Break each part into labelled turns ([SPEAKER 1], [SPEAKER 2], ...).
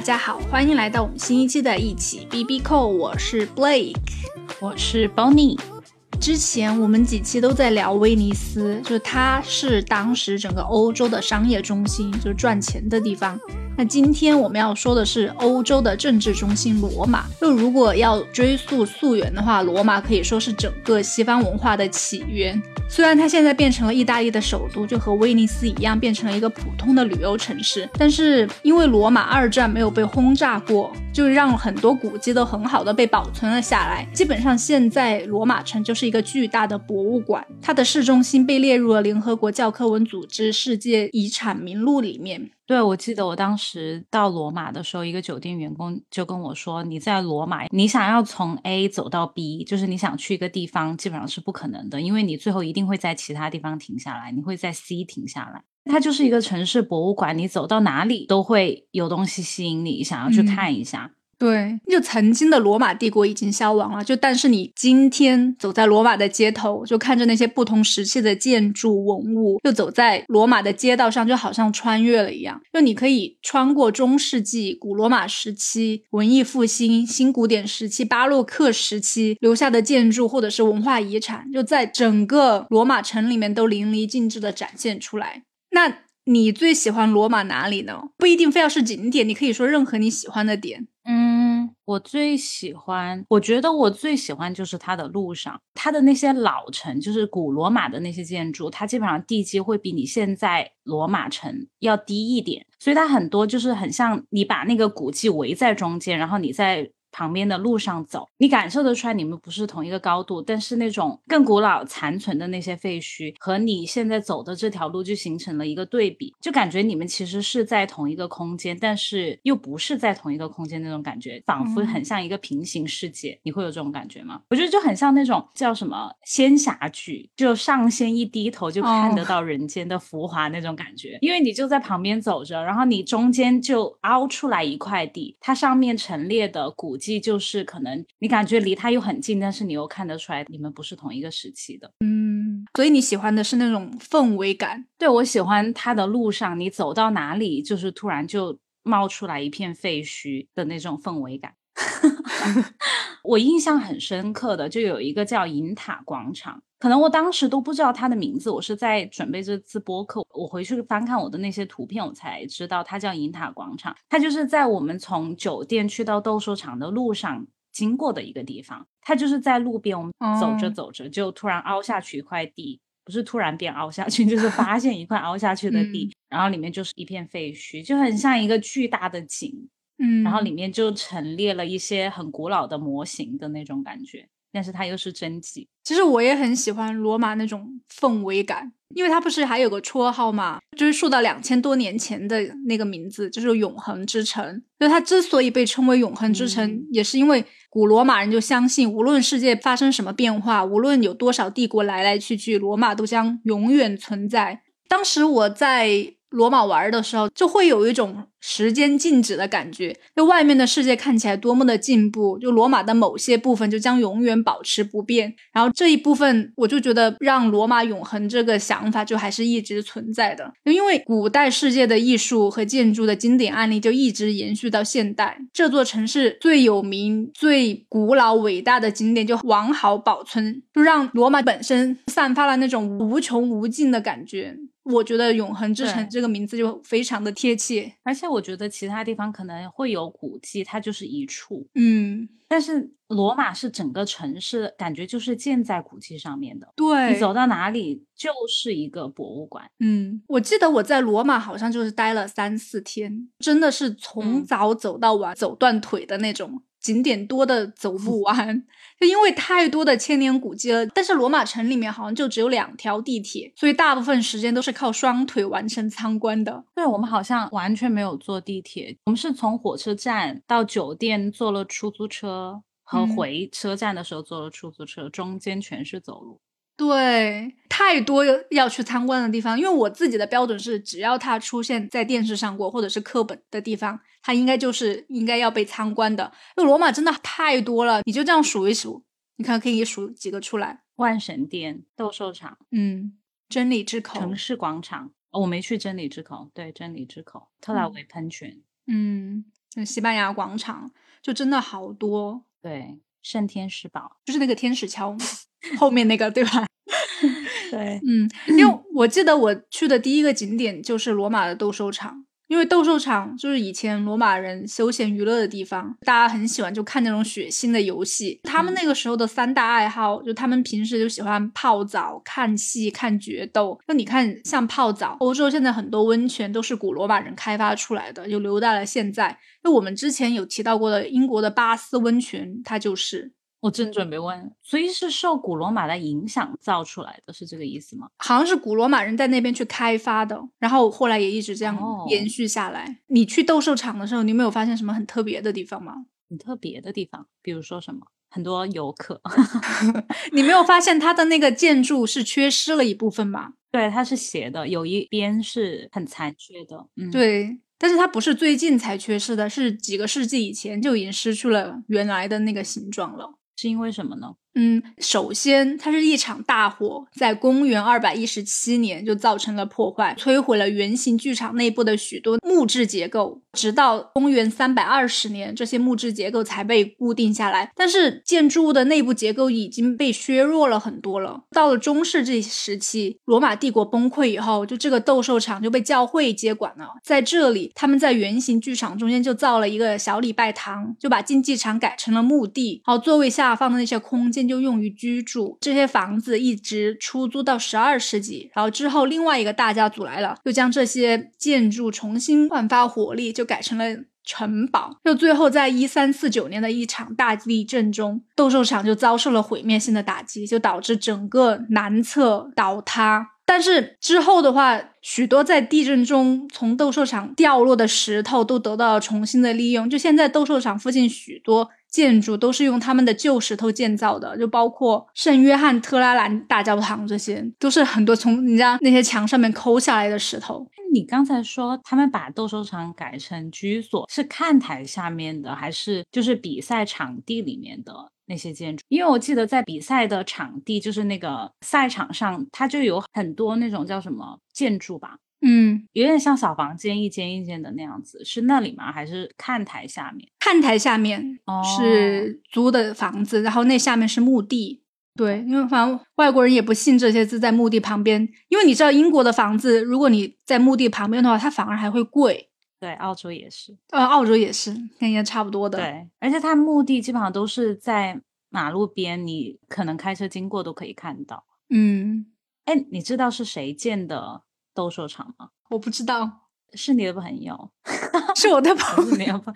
[SPEAKER 1] 大家好，欢迎来到我们新一期的一起 B B 扣，我是 Blake，
[SPEAKER 2] 我是 Bonnie。
[SPEAKER 1] 之前我们几期都在聊威尼斯，就是它是当时整个欧洲的商业中心，就是赚钱的地方。那今天我们要说的是欧洲的政治中心罗马。就如果要追溯溯源的话，罗马可以说是整个西方文化的起源。虽然它现在变成了意大利的首都，就和威尼斯一样变成了一个普通的旅游城市，但是因为罗马二战没有被轰炸过，就让很多古迹都很好的被保存了下来。基本上现在罗马城就是一个巨大的博物馆，它的市中心被列入了联合国教科文组织世界遗产名录里面。
[SPEAKER 2] 对，我记得我当时到罗马的时候，一个酒店员工就跟我说：“你在罗马，你想要从 A 走到 B，就是你想去一个地方，基本上是不可能的，因为你最后一定会在其他地方停下来，你会在 C 停下来。它就是一个城市博物馆，你走到哪里都会有东西吸引你，想要去看一下。”
[SPEAKER 1] 对，就曾经的罗马帝国已经消亡了，就但是你今天走在罗马的街头，就看着那些不同时期的建筑文物，就走在罗马的街道上，就好像穿越了一样。就你可以穿过中世纪、古罗马时期、文艺复兴、新古典时期、巴洛克时期留下的建筑或者是文化遗产，就在整个罗马城里面都淋漓尽致的展现出来。那你最喜欢罗马哪里呢？不一定非要是景点，你可以说任何你喜欢的点。
[SPEAKER 2] 嗯，我最喜欢，我觉得我最喜欢就是它的路上，它的那些老城，就是古罗马的那些建筑，它基本上地基会比你现在罗马城要低一点，所以它很多就是很像你把那个古迹围在中间，然后你在。旁边的路上走，你感受得出来你们不是同一个高度，但是那种更古老残存的那些废墟和你现在走的这条路就形成了一个对比，就感觉你们其实是在同一个空间，但是又不是在同一个空间那种感觉，仿佛很像一个平行世界。你会有这种感觉吗？我觉得就很像那种叫什么仙侠剧，就上仙一低头就看得到人间的浮华那种感觉，因为你就在旁边走着，然后你中间就凹出来一块地，它上面陈列的古。迹就是可能你感觉离他又很近，但是你又看得出来你们不是同一个时期的。
[SPEAKER 1] 嗯，所以你喜欢的是那种氛围感。
[SPEAKER 2] 对我喜欢他的路上，你走到哪里就是突然就冒出来一片废墟的那种氛围感。我印象很深刻的就有一个叫银塔广场。可能我当时都不知道它的名字，我是在准备这次播客，我回去翻看我的那些图片，我才知道它叫银塔广场。它就是在我们从酒店去到斗兽场的路上经过的一个地方。它就是在路边，我们走着走着就突然凹下去一块地，不是突然变凹下去，就是发现一块凹下去的地，然后里面就是一片废墟，就很像一个巨大的井，
[SPEAKER 1] 嗯，
[SPEAKER 2] 然后里面就陈列了一些很古老的模型的那种感觉。但是它又是真迹。
[SPEAKER 1] 其实我也很喜欢罗马那种氛围感，因为它不是还有个绰号嘛，追溯到两千多年前的那个名字，就是永恒之城。就它之所以被称为永恒之城，也是因为古罗马人就相信，无论世界发生什么变化，无论有多少帝国来来去去，罗马都将永远存在。当时我在。罗马玩的时候，就会有一种时间静止的感觉。就外面的世界看起来多么的进步，就罗马的某些部分就将永远保持不变。然后这一部分，我就觉得让罗马永恒这个想法就还是一直存在的。因为古代世界的艺术和建筑的经典案例就一直延续到现代。这座城市最有名、最古老、伟大的景点就完好保存，就让罗马本身散发了那种无穷无尽的感觉。我觉得“永恒之城”这个名字就非常的贴切，
[SPEAKER 2] 而且我觉得其他地方可能会有古迹，它就是一处，
[SPEAKER 1] 嗯，
[SPEAKER 2] 但是罗马是整个城市，感觉就是建在古迹上面的。
[SPEAKER 1] 对，
[SPEAKER 2] 你走到哪里就是一个博物馆。
[SPEAKER 1] 嗯，我记得我在罗马好像就是待了三四天，真的是从早走到晚，走断腿的那种。景点多的走不完，就因为太多的千年古迹了。但是罗马城里面好像就只有两条地铁，所以大部分时间都是靠双腿完成参观的。
[SPEAKER 2] 对我们好像完全没有坐地铁，我们是从火车站到酒店坐了出租车，和回车站的时候坐了出租车，中间全是走路。
[SPEAKER 1] 对，太多要去参观的地方，因为我自己的标准是，只要它出现在电视上过或者是课本的地方，它应该就是应该要被参观的。因为罗马真的太多了，你就这样数一数，你看可以数几个出来：
[SPEAKER 2] 万神殿、斗兽场、
[SPEAKER 1] 嗯，真理之口、
[SPEAKER 2] 城市广场。我没去真理之口，对，真理之口、特拉维喷泉，
[SPEAKER 1] 嗯，嗯西班牙广场，就真的好多，
[SPEAKER 2] 对，圣天使堡，
[SPEAKER 1] 就是那个天使桥 后面那个，对吧？
[SPEAKER 2] 对，
[SPEAKER 1] 嗯，因为我记得我去的第一个景点就是罗马的斗兽场，因为斗兽场就是以前罗马人休闲娱乐的地方，大家很喜欢就看那种血腥的游戏。他们那个时候的三大爱好，就他们平时就喜欢泡澡、看戏、看决斗。那你看，像泡澡，欧洲现在很多温泉都是古罗马人开发出来的，就留在了现在。那我们之前有提到过的英国的巴斯温泉，它就是。
[SPEAKER 2] 我正准备问，所以是受古罗马的影响造出来的，是这个意思吗？
[SPEAKER 1] 好像是古罗马人在那边去开发的，然后后来也一直这样
[SPEAKER 2] 哦
[SPEAKER 1] 延续下来。你去斗兽场的时候，你有没有发现什么很特别的地方吗？
[SPEAKER 2] 很特别的地方，比如说什么？很多游客，
[SPEAKER 1] 你没有发现它的那个建筑是缺失了一部分吗？
[SPEAKER 2] 对，它是斜的，有一边是很残缺的。嗯，，
[SPEAKER 1] 对，但是它不是最近才缺失的，是几个世纪以前就已经失去了原来的那个形状了。
[SPEAKER 2] 是因为什么呢？
[SPEAKER 1] 嗯，首先，它是一场大火，在公元二百一十七年就造成了破坏，摧毁了圆形剧场内部的许多木质结构。直到公元三百二十年，这些木质结构才被固定下来。但是建筑物的内部结构已经被削弱了很多了。到了中世纪时期，罗马帝国崩溃以后，就这个斗兽场就被教会接管了。在这里，他们在圆形剧场中间就造了一个小礼拜堂，就把竞技场改成了墓地，好座位下方的那些空间就用于居住。这些房子一直出租到十二世纪，然后之后另外一个大家族来了，又将这些建筑重新焕发活力，就改成了。城堡，又最后在一三四九年的一场大地震中，斗兽场就遭受了毁灭性的打击，就导致整个南侧倒塌。但是之后的话，许多在地震中从斗兽场掉落的石头都得到了重新的利用。就现在斗兽场附近许多建筑都是用他们的旧石头建造的，就包括圣约翰特拉兰大教堂，这些都是很多从人家那些墙上面抠下来的石头。
[SPEAKER 2] 你刚才说他们把斗兽场改成居所，是看台下面的，还是就是比赛场地里面的那些建筑？因为我记得在比赛的场地，就是那个赛场上，它就有很多那种叫什么建筑吧，
[SPEAKER 1] 嗯，
[SPEAKER 2] 有点像小房间，一间一间的那样子，是那里吗？还是看台下面？
[SPEAKER 1] 看台下面
[SPEAKER 2] 哦
[SPEAKER 1] 是租的房子，然后那下面是墓地。对，因为反正外国人也不信这些字在墓地旁边，因为你知道英国的房子，如果你在墓地旁边的话，它反而还会贵。
[SPEAKER 2] 对，澳洲也是。
[SPEAKER 1] 呃，澳洲也是，跟也差不多的。，
[SPEAKER 2] 对，而且它墓地基本上都是在马路边，你可能开车经过都可以看到。
[SPEAKER 1] 嗯，
[SPEAKER 2] 哎，你知道是谁建的斗兽场吗？
[SPEAKER 1] 我不知道，
[SPEAKER 2] 是你的朋友，
[SPEAKER 1] 是我的
[SPEAKER 2] 不
[SPEAKER 1] 朋
[SPEAKER 2] 是你的朋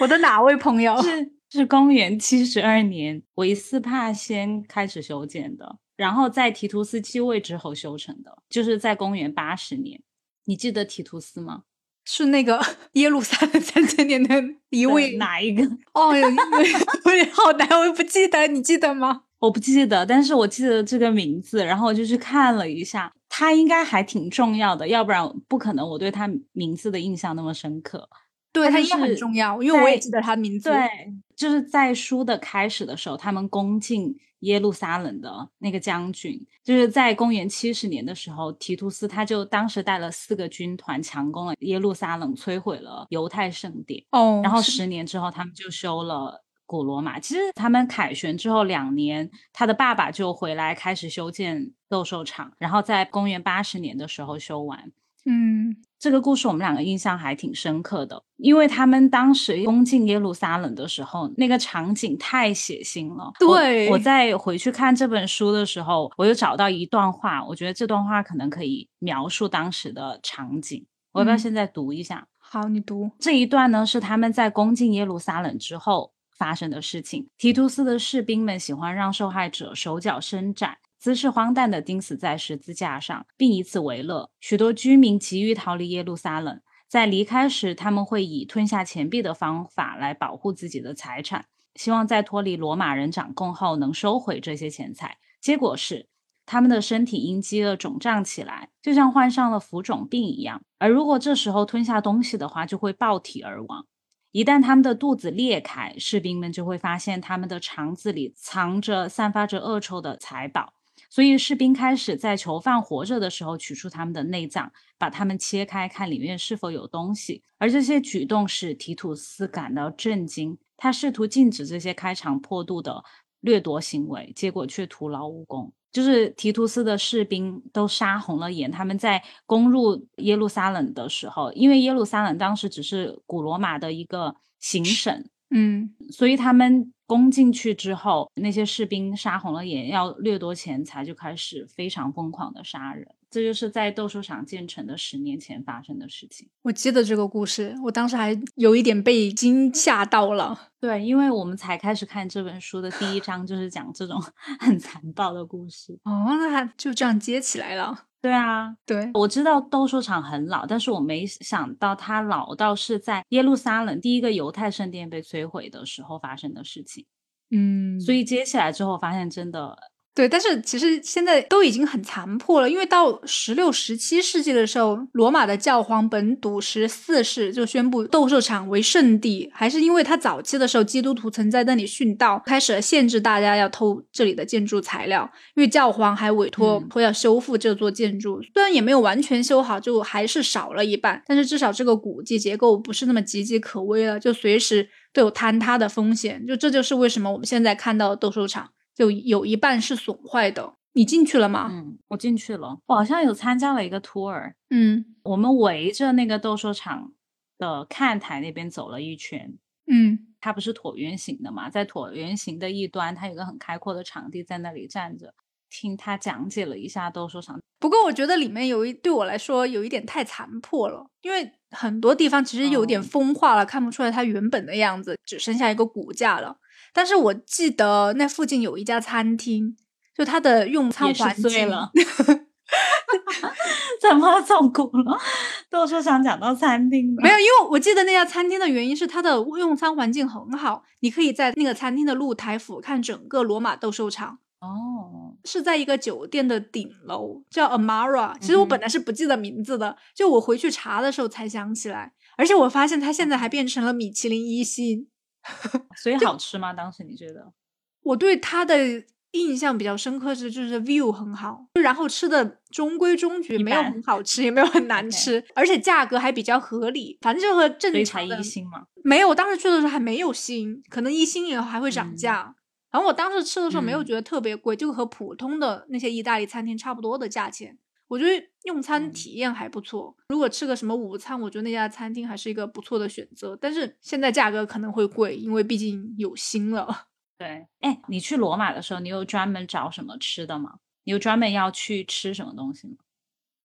[SPEAKER 1] 我的哪位朋友？
[SPEAKER 2] 是是公元七十二年维斯帕先开始修建的，然后在提图斯继位之后修成的，就是在公元八十年。你记得提图斯吗？
[SPEAKER 1] 是那个 耶路撒冷三千年的一位。
[SPEAKER 2] 哪一个？
[SPEAKER 1] 哦，有有有点好难，我也不记得，你记得吗？
[SPEAKER 2] 我不记得，但是我记得这个名字，然后我就去看了一下，他应该还挺重要的，要不然不可能我对他名字的印象那么深刻。
[SPEAKER 1] 对，
[SPEAKER 2] 他就
[SPEAKER 1] 他应该很重要，因为我也记得他名字。
[SPEAKER 2] 对，就是在书的开始的时候，他们攻进耶路撒冷的那个将军，就是在公元七十年的时候，提图斯他就当时带了四个军团强攻了耶路撒冷，摧毁了犹太圣殿。
[SPEAKER 1] 哦，
[SPEAKER 2] 然后十年之后，他们就修了古罗马。其实他们凯旋之后两年，他的爸爸就回来开始修建斗兽场，然后在公元八十年的时候修完。
[SPEAKER 1] 嗯
[SPEAKER 2] 这个故事我们两个印象还挺深刻的，因为他们当时攻进耶路撒冷的时候，那个场景太血腥了。
[SPEAKER 1] 对
[SPEAKER 2] 我在回去看这本书的时候，我又找到一段话，我觉得这段话可能可以描述当时的场景。我要不要
[SPEAKER 1] 嗯
[SPEAKER 2] 现在读一下？
[SPEAKER 1] 好，你读。
[SPEAKER 2] 这一段呢是他们在攻进耶路撒冷之后发生的事情。提图斯的士兵们喜欢让受害者手脚伸展，姿势荒诞地钉死在十字架上，并以此为乐。许多居民急于逃离耶路撒冷，在离开时，他们会以吞下钱币的方法来保护自己的财产，希望在脱离罗马人掌控后能收回这些钱财。结果是，他们的身体因饥饿肿胀起来，就像患上了浮肿病一样。而如果这时候吞下东西的话，就会爆体而亡。一旦他们的肚子裂开，士兵们就会发现他们的肠子里藏着散发着恶臭的财宝。所以士兵开始在囚犯活着的时候取出他们的内脏，把他们切开，看里面是否有东西。而这些举动使提图斯感到震惊，他试图禁止这些开肠破肚的掠夺行为，结果却徒劳无功。就是提图斯的士兵都杀红了眼，他们在攻入耶路撒冷的时候，因为耶路撒冷当时只是古罗马的一个行省，
[SPEAKER 1] 嗯，
[SPEAKER 2] 所以他们攻进去之后，那些士兵杀红了眼，要掠夺钱财，就开始非常疯狂的杀人。这就是在斗兽场建成的十年前发生的事情。
[SPEAKER 1] 我记得这个故事，我当时还有一点被惊吓到了。
[SPEAKER 2] 对，因为我们才开始看这本书的第一章，就是讲这种很残暴的故事。
[SPEAKER 1] 哦，那它就这样接起来了。
[SPEAKER 2] 对啊，
[SPEAKER 1] 对，
[SPEAKER 2] 我知道斗兽场很老，但是我没想到它老到是在耶路撒冷第一个犹太圣殿被摧毁的时候发生的事情。
[SPEAKER 1] 嗯，
[SPEAKER 2] 所以接起来之后，发现真的。
[SPEAKER 1] 对，但是其实现在都已经很残破了，因为到十六、十七世纪的时候，罗马的教皇本笃十四世就宣布斗兽场为圣地，还是因为他早期的时候基督徒曾在那里殉道，开始了限制大家要偷这里的建筑材料，因为教皇还委托说要修复这座建筑，虽然也没有完全修好，就还是少了一半，但是至少这个古迹结构不是那么岌岌可危了，就随时都有坍塌的风险，就这就是为什么我们现在看到的斗兽场。就有一半是损坏的，你进去了吗？
[SPEAKER 2] 嗯，我进去了，我好像有参加了一个 tour。
[SPEAKER 1] 嗯，
[SPEAKER 2] 我们围着那个斗兽场的看台那边走了一圈。
[SPEAKER 1] 嗯，
[SPEAKER 2] 它不是椭圆形的嘛，在椭圆形的一端，它有个很开阔的场地，在那里站着听他讲解了一下斗兽场。
[SPEAKER 1] 不过我觉得里面有一对我来说有一点太残破了，因为很多地方其实有点风化了，看不出来它原本的样子，只剩下一个骨架了。但是我记得那附近有一家餐厅，就它的用餐环境
[SPEAKER 2] 了。怎么总古了？都说想讲到餐厅，
[SPEAKER 1] 没有，因为我记得那家餐厅的原因是它的用餐环境很好，你可以在那个餐厅的露台俯瞰整个罗马斗兽场。
[SPEAKER 2] 哦，
[SPEAKER 1] 是在一个酒店的顶楼，叫 Amara。其实我本来是不记得名字的，就我回去查的时候才想起来。而且我发现它现在还变成了米其林一星。
[SPEAKER 2] 所以好吃吗？当时你觉得？
[SPEAKER 1] 我对它的印象比较深刻是，就是 view 很好，然后吃的中规中矩，没有很好吃，也没有很难吃，而且价格还比较合理。反正就和正常
[SPEAKER 2] 的。一星吗？
[SPEAKER 1] 没有，当时去的时候还没有星，可能一星以后还会涨价。然后我当时吃的时候没有觉得特别贵，就和普通的那些意大利餐厅差不多的价钱。我觉得用餐体验还不错。如果吃个什么午餐，我觉得那家餐厅还是一个不错的选择。但是现在价格可能会贵，因为毕竟有心了。
[SPEAKER 2] 对，哎，你去罗马的时候，你有专门找什么吃的吗？你有专门要去吃什么东西吗？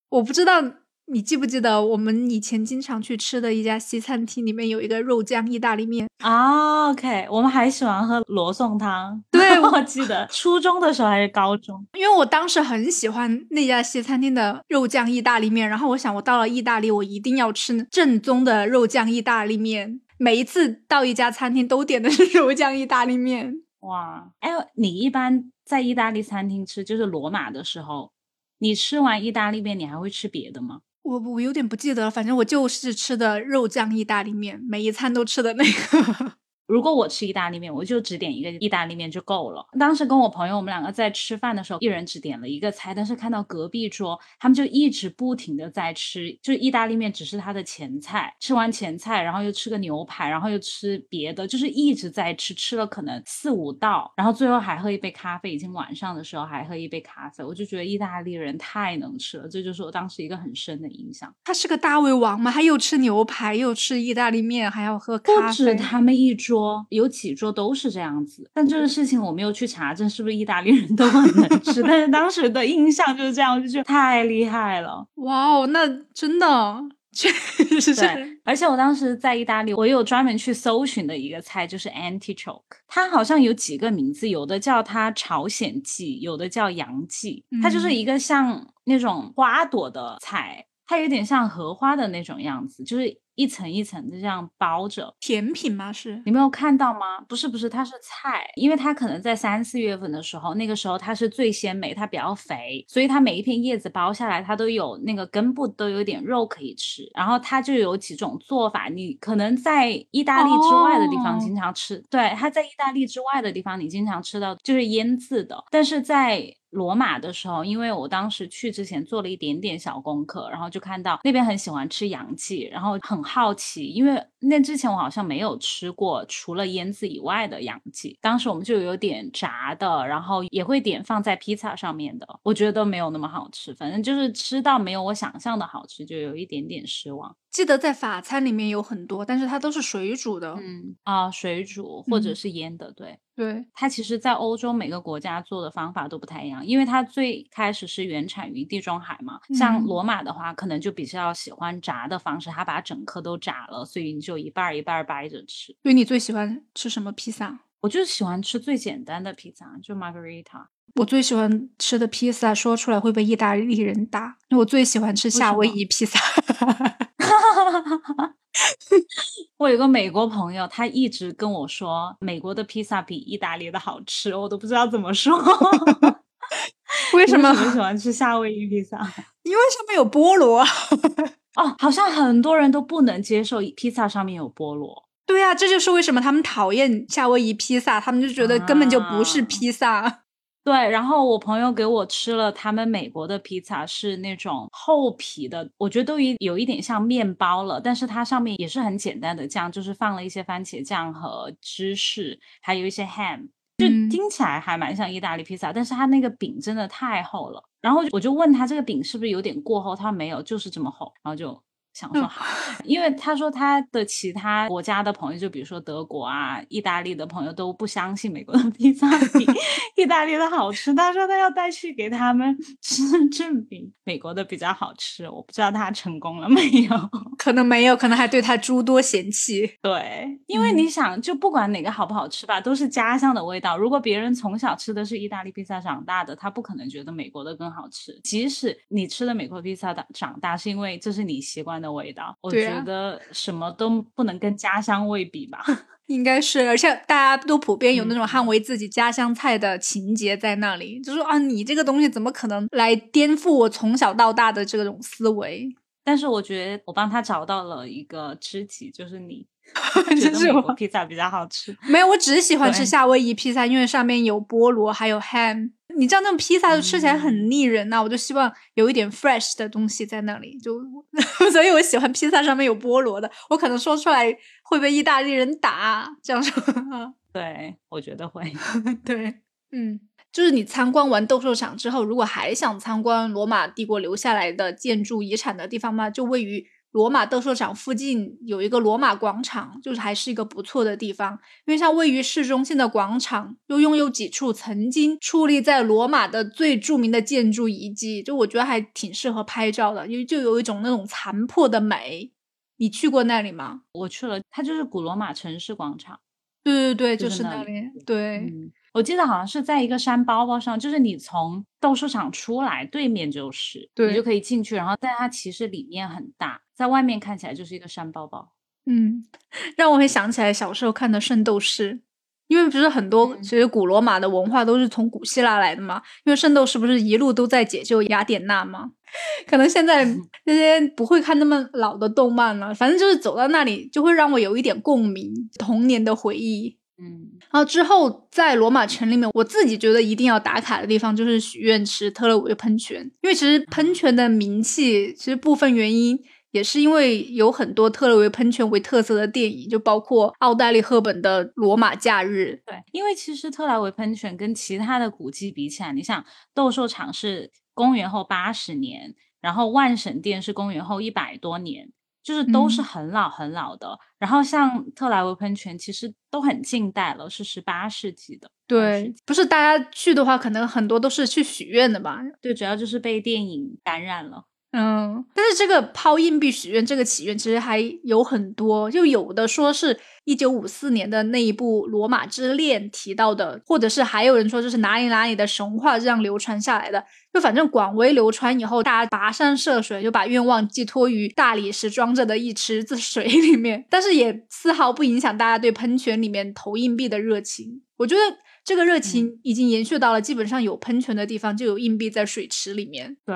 [SPEAKER 1] 我不知道。你记不记得我们以前经常去吃的一家西餐厅，里面有一个肉酱意大利面
[SPEAKER 2] 啊？OK，我们还喜欢喝罗宋汤。
[SPEAKER 1] 对，
[SPEAKER 2] 我记得初中的时候还是高中，
[SPEAKER 1] 因为我当时很喜欢那家西餐厅的肉酱意大利面，然后我想我到了意大利，我一定要吃正宗的肉酱意大利面。每一次到一家餐厅都点的是肉酱意大利面。
[SPEAKER 2] 哇，哎，你一般在意大利餐厅吃，就是罗马的时候，你吃完意大利面，你还会吃别的吗？
[SPEAKER 1] 我我有点不记得了，反正我就是吃的肉酱意大利面，每一餐都吃的那个。
[SPEAKER 2] 如果我吃意大利面，我就只点一个意大利面就够了。当时跟我朋友，我们两个在吃饭的时候，一人只点了一个菜，但是看到隔壁桌，他们就一直不停的在吃，就是意大利面只是他的前菜，吃完前菜，然后又吃个牛排，然后又吃别的，就是一直在吃，吃了可能四五道，然后最后还喝一杯咖啡，已经晚上的时候还喝一杯咖啡，我就觉得意大利人太能吃了，这就是我当时一个很深的印象。
[SPEAKER 1] 他是个大胃王嘛，他又吃牛排，又吃意大利面，还要喝咖
[SPEAKER 2] 啡，不止他们一桌。桌有几桌都是这样子，但这个事情我没有去查证是不是意大利人都很能吃，但是当时的印象就是这样，就觉得太厉害了。
[SPEAKER 1] 哇哦，那真的确实是。
[SPEAKER 2] 而且我当时在意大利，我有专门去搜寻的一个菜就是 antichoke，它好像有几个名字，有的叫它朝鲜蓟，有的叫洋蓟，它就是一个像那种花朵的菜，它有点像荷花的那种样子，就是。一层一层的这样包着，
[SPEAKER 1] 甜品吗？是
[SPEAKER 2] 你没有看到吗？不是不是，它是菜，因为它可能在三四月份的时候，那个时候它是最鲜美，它比较肥，所以它每一片叶子包下来，它都有那个根部都有点肉可以吃。然后它就有几种做法，你可能在意大利之外的地方经常吃，对，它在意大利之外的地方你经常吃到就是腌制的，但是在罗马的时候，因为我当时去之前做了一点点小功课，然后就看到那边很喜欢吃洋记，然后很好奇，因为那之前我好像没有吃过除了腌制以外的洋记。当时我们就有点炸的，然后也会点放在披萨上面的，我觉得没有那么好吃，反正就是吃到没有我想象的好吃，就有一点点失望。
[SPEAKER 1] 记得在法餐里面有很多，但是它都是水煮的。
[SPEAKER 2] 嗯啊，水煮或者是腌的，对。
[SPEAKER 1] 对，
[SPEAKER 2] 它其实，在欧洲每个国家做的方法都不太一样，因为它最开始是原产于地中海嘛。像罗马的话，可能就比较喜欢炸的方式，它把整颗都炸了，所以你就一半一半掰着吃。
[SPEAKER 1] 所以你最喜欢吃什么披萨？
[SPEAKER 2] 我就是喜欢吃最简单的披萨，就 Margarita。
[SPEAKER 1] 我最喜欢吃的披萨，说出来会被意大利人打。我最喜欢吃夏威夷披萨。
[SPEAKER 2] 我有个美国朋友，他一直跟我说，美国的披萨比意大利的好吃，我都不知道怎么说。
[SPEAKER 1] 为什么
[SPEAKER 2] 喜欢吃夏威夷披萨？
[SPEAKER 1] 因为上面有菠萝。
[SPEAKER 2] 哦，好像很多人都不能接受披萨上面有菠萝。
[SPEAKER 1] 对啊，这就是为什么他们讨厌夏威夷披萨，他们就觉得根本就不是披萨。
[SPEAKER 2] 对，然后我朋友给我吃了他们美国的披萨，是那种厚皮的，我觉得都有有一点像面包了，但是它上面也是很简单的酱，就是放了一些番茄酱和芝士，还有一些 ham，就听起来还蛮像意大利披萨，但是它那个饼真的太厚了。然后我就问他这个饼是不是有点过厚，他说没有，就是这么厚，然后就。想说好，因为他说他的其他国家的朋友，就比如说德国啊、意大利的朋友都不相信美国的 披萨比意大利的好吃。他说他要带去给他们吃证明美国的比较好吃。我不知道他成功了没有，
[SPEAKER 1] 可能没有，可能还对他诸多嫌弃。
[SPEAKER 2] 对，因为你想，就不管哪个好不好吃吧，都是家乡的味道。如果别人从小吃的是意大利披萨长大的，他不可能觉得美国的更好吃。即使你吃的美国披萨长长大，是因为这是你习惯的。味道，我觉得什么都不能跟家乡味比吧，
[SPEAKER 1] 应该是，而且大家都普遍有那种捍卫自己家乡菜的情节在那里，就说啊，你这个东西怎么可能来颠覆我从小到大的这种思维？
[SPEAKER 2] 但是我觉得我帮他找到了一个知己，就是你，觉得美国披萨比较好吃。
[SPEAKER 1] 没有，我只喜欢吃夏威夷披萨，因为上面有菠萝还有 ham。你知道那种披萨就吃起来很腻人呐，我就希望有一点 fresh 的东西在那里，就 所以我喜欢披萨上面有菠萝的。我可能说出来会被意大利人打，这样说。
[SPEAKER 2] 对，我觉得会。
[SPEAKER 1] 对，嗯，就是你参观完斗兽场之后，如果还想参观罗马帝国留下来的建筑遗产的地方嘛，就位于。罗马斗兽场附近有一个罗马广场，就是还是一个不错的地方。因为像位于市中心的广场，又拥有几处曾经矗立在罗马的最著名的建筑遗迹，就我觉得还挺适合拍照的，因为就有一种那种残破的美。你去过那里吗？
[SPEAKER 2] 我去了，它就是古罗马城市广场。
[SPEAKER 1] 对对对，就是那里。对。
[SPEAKER 2] 我记得好像是在一个山包包上，就是你从斗兽场出来，对面就是，你就可以进去。然后，但它其实里面很大，在外面看起来就是一个山包包。
[SPEAKER 1] 嗯，让我会想起来小时候看的《圣斗士》，因为不是很多其实古罗马的文化都是从古希腊来的嘛。因为圣斗士不是一路都在解救雅典娜吗？可能现在那些不会看那么老的动漫了，反正就是走到那里就会让我有一点共鸣，童年的回忆。
[SPEAKER 2] 嗯，
[SPEAKER 1] 然后之后在罗马城里面，我自己觉得一定要打卡的地方就是许愿池特勒维喷泉，因为其实喷泉的名气，其实部分原因也是因为有很多特勒维喷泉为特色的电影，就包括奥黛丽赫本的《罗马假日》。
[SPEAKER 2] 对，因为其实特莱维喷泉跟其他的古迹比起来，你想斗兽场是公元后八十年，然后万神殿是公元后一百多年。就是都是很老很老的，然后像特莱维喷泉，其实都很近代了，是十八世纪的。
[SPEAKER 1] 对，不是大家去的话，可能很多都是去许愿的吧？
[SPEAKER 2] 对，主要就是被电影感染了。
[SPEAKER 1] 嗯，但是这个抛硬币许愿这个祈愿其实还有很多，就有的说是一九五四年的那一部《罗马之恋》提到的，或者是还有人说就是哪里哪里的神话这样流传下来的，就反正广为流传以后，大家跋山涉水就把愿望寄托于大理石装着的一池子水里面，但是也丝毫不影响大家对喷泉里面投硬币的热情。我觉得。这个热情已经延续到了基本上有喷泉的地方，就有硬币在水池里面。
[SPEAKER 2] 对，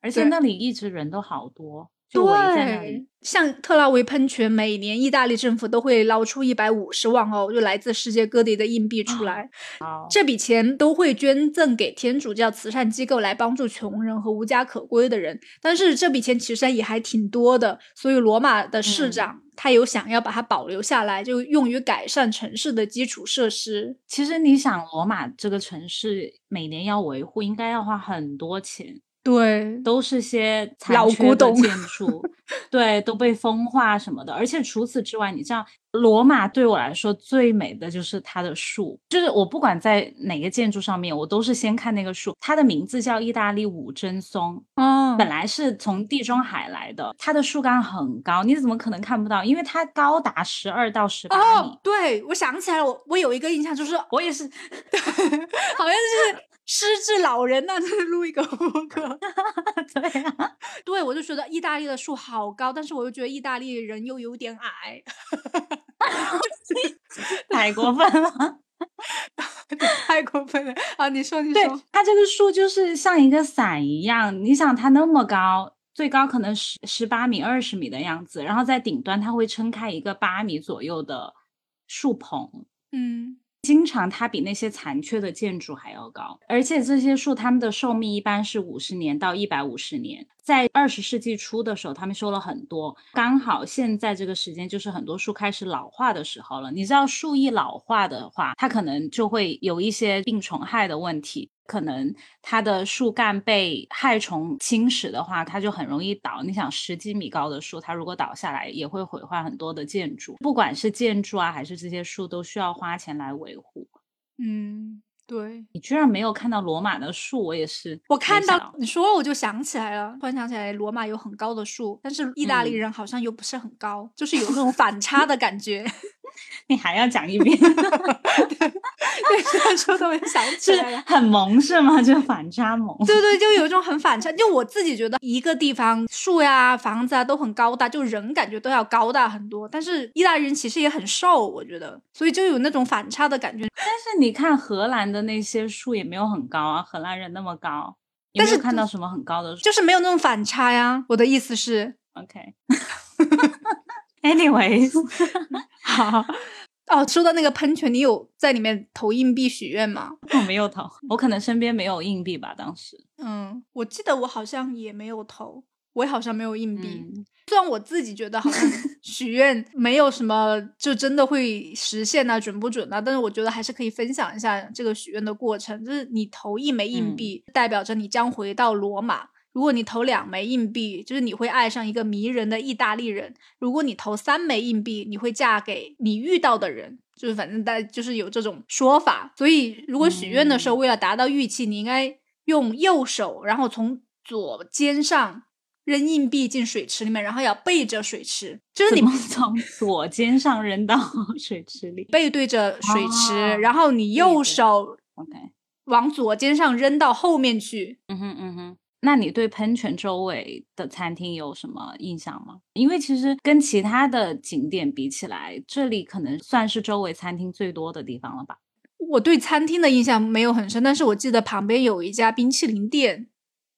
[SPEAKER 2] 而且那里一直人都好多，就围在那里。
[SPEAKER 1] 像特拉维喷泉，每年意大利政府都会捞出一百五十万欧，就来自世界各地的硬币出来。这笔钱都会捐赠给天主教慈善机构来帮助穷人和无家可归的人。但是这笔钱其实也还挺多的，所以罗马的市长他有想要把它保留下来，就用于改善城市的基础设施。
[SPEAKER 2] 其实你想，罗马这个城市每年要维护，应该要花很多钱。
[SPEAKER 1] 对，
[SPEAKER 2] 都是些老
[SPEAKER 1] 古董
[SPEAKER 2] 建筑，对，都被风化什么的。而且除此之外，你知道，罗马对我来说最美的就是它的树，就是我不管在哪个建筑上面，我都是先看那个树。它的名字叫意大利五针松，
[SPEAKER 1] 哦，
[SPEAKER 2] 本来是从地中海来的，它的树干很高，你怎么可能看不到？因为它高达十二到十八米。
[SPEAKER 1] 对，我想起来了，我我有一个印象，就是
[SPEAKER 2] 我也是，
[SPEAKER 1] 好像是。失智老人那是录一个播客，
[SPEAKER 2] 对啊，
[SPEAKER 1] 对我就觉得意大利的树好高，但是我又觉得意大利人又有点矮，
[SPEAKER 2] 太过分了，
[SPEAKER 1] 太过分了。啊！你说，你
[SPEAKER 2] 说，它这个树就是像一个伞一样，你想它那么高，最高可能十十八米、二十米的样子，然后在顶端它会撑开一个八米左右的树棚，
[SPEAKER 1] 嗯。
[SPEAKER 2] 经常它比那些残缺的建筑还要高，而且这些树它们的寿命一般是五十年到一百五十年。在二十世纪初的时候，他们修了很多，刚好现在这个时间就是很多树开始老化的时候了。你知道树一老化的话，它可能就会有一些病虫害的问题。可能它的树干被害虫侵蚀的话，它就很容易倒。你想，十几米高的树，它如果倒下来，也会毁坏很多的建筑。不管是建筑啊，还是这些树，都需要花钱来维护。
[SPEAKER 1] 嗯，对。
[SPEAKER 2] 你居然没有看到罗马的树，我也是。
[SPEAKER 1] 我看到你说，我就想起来了，突然想起来，罗马有很高的树，但是意大利人好像又不是很高，就是有那种反差的感觉。
[SPEAKER 2] 你还要讲一遍？
[SPEAKER 1] 对，虽然说都想起来了，
[SPEAKER 2] 很萌是吗？就反差萌。
[SPEAKER 1] 对对，就有一种很反差。就我自己觉得，一个地方树呀、房子啊都很高大，就人感觉都要高大很多。但是意大利人其实也很瘦，我觉得，所以就有那种反差的感觉。
[SPEAKER 2] 但是你看荷兰的那些树也没有很高啊，荷兰人那么高，但是看到什么很高的树，
[SPEAKER 1] 就是没有那种反差呀。我的意思是
[SPEAKER 2] ，OK。Anyways，
[SPEAKER 1] 好哦。说到那个喷泉，你有在里面投硬币许愿吗？
[SPEAKER 2] 我没有投，我可能身边没有硬币吧。当时，
[SPEAKER 1] 嗯，我记得我好像也没有投，我也好像没有硬币。虽然我自己觉得好像 许愿没有什么就真的会实现啊，准不准啊？但是我觉得还是可以分享一下这个许愿的过程。就是你投一枚硬币，代表着你将回到罗马。如果你投两枚硬币，就是你会爱上一个迷人的意大利人；如果你投三枚硬币，你会嫁给你遇到的人。就是反正大就是有这种说法。所以如果许愿的时候，为了达到预期，你应该用右手，然后从左肩上扔硬币进水池里面，然后要背着水池，就是你们
[SPEAKER 2] 从左肩上扔到 水池里，
[SPEAKER 1] 背对着水池，然后你右手
[SPEAKER 2] OK
[SPEAKER 1] 往左肩上扔到后面去。
[SPEAKER 2] 嗯哼嗯哼。那你对喷泉周围的餐厅有什么印象吗？因为其实跟其他的景点比起来，这里可能算是周围餐厅最多的地方了吧。
[SPEAKER 1] 我对餐厅的印象没有很深，但是我记得旁边有一家冰淇淋店，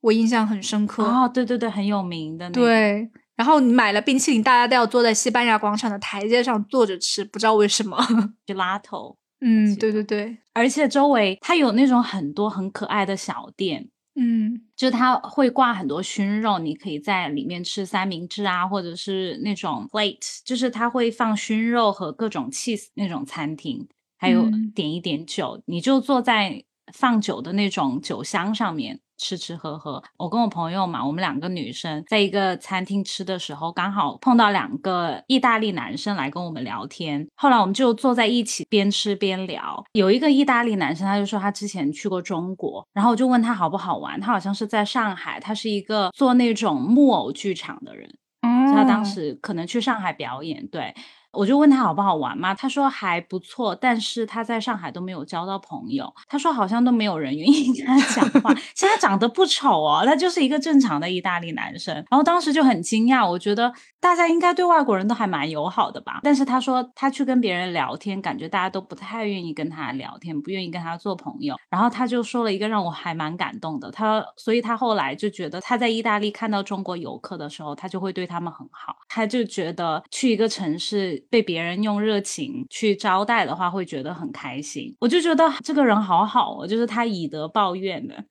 [SPEAKER 1] 我印象很深刻。
[SPEAKER 2] 哦，对对对，很有名的。
[SPEAKER 1] 对，然后你买了冰淇淋，大家都要坐在西班牙广场的台阶上坐着吃，不知道为什么。
[SPEAKER 2] 就拉头。
[SPEAKER 1] 嗯，对对对，
[SPEAKER 2] 而且周围它有那种很多很可爱的小店。
[SPEAKER 1] 嗯，
[SPEAKER 2] 就它会挂很多熏肉，你可以在里面吃三明治啊，或者是那种 plate，就是它会放熏肉和各种 cheese 那种餐厅，还有点一点酒，你就坐在放酒的那种酒箱上面。吃吃喝喝，我跟我朋友嘛，我们两个女生在一个餐厅吃的时候，刚好碰到两个意大利男生来跟我们聊天。后来我们就坐在一起边吃边聊。有一个意大利男生，他就说他之前去过中国，然后我就问他好不好玩。他好像是在上海，他是一个做那种木偶剧场的人，他当时可能去上海表演。对我就问他好不好玩嘛，他说还不错，但是他在上海都没有交到朋友。他说好像都没有人愿意 跟他讲话。其实他长得不丑哦，他就是一个正常的意大利男生。然后当时就很惊讶，我觉得大家应该对外国人都还蛮友好的吧。但是他说他去跟别人聊天，感觉大家都不太愿意跟他聊天，不愿意跟他做朋友。然后他就说了一个让我还蛮感动的，他所以他后来就觉得他在意大利看到中国游客的时候，他就会对他们很好。他就觉得去一个城市。被别人用热情去招待的话，会觉得很开心。我就觉得这个人好好哦，就是他以德报怨的。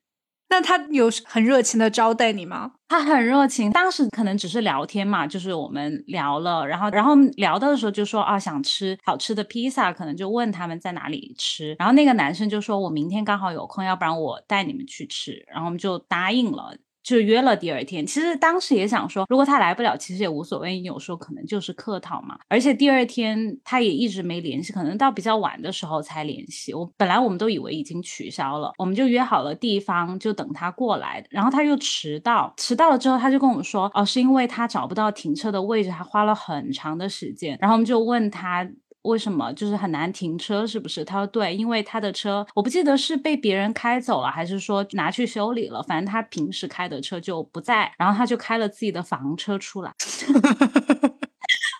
[SPEAKER 1] 那他有很热情的招待你吗？
[SPEAKER 2] 他很热情。当时可能只是聊天嘛，就是我们聊了，然后然后聊到的时候就说啊，想吃好吃的披萨，可能就问他们在哪里吃。然后那个男生就说，我明天刚好有空，要不然我带你们去吃。然后我们就答应了。就约了第二天，其实当时也想说，如果他来不了，其实也无所谓。有时候可能就是客套嘛。而且第二天他也一直没联系，可能到比较晚的时候才联系。我本来我们都以为已经取消了，我们就约好了地方，就等他过来。然后他又迟到，迟到了之后他就跟我们说，哦，是因为他找不到停车的位置，还花了很长的时间。然后我们就问他。为什么就是很难停车？是不是？他说对，因为他的车我不记得是被别人开走了，还是说拿去修理了。反正他平时开的车就不在，然后他就开了自己的房车出来。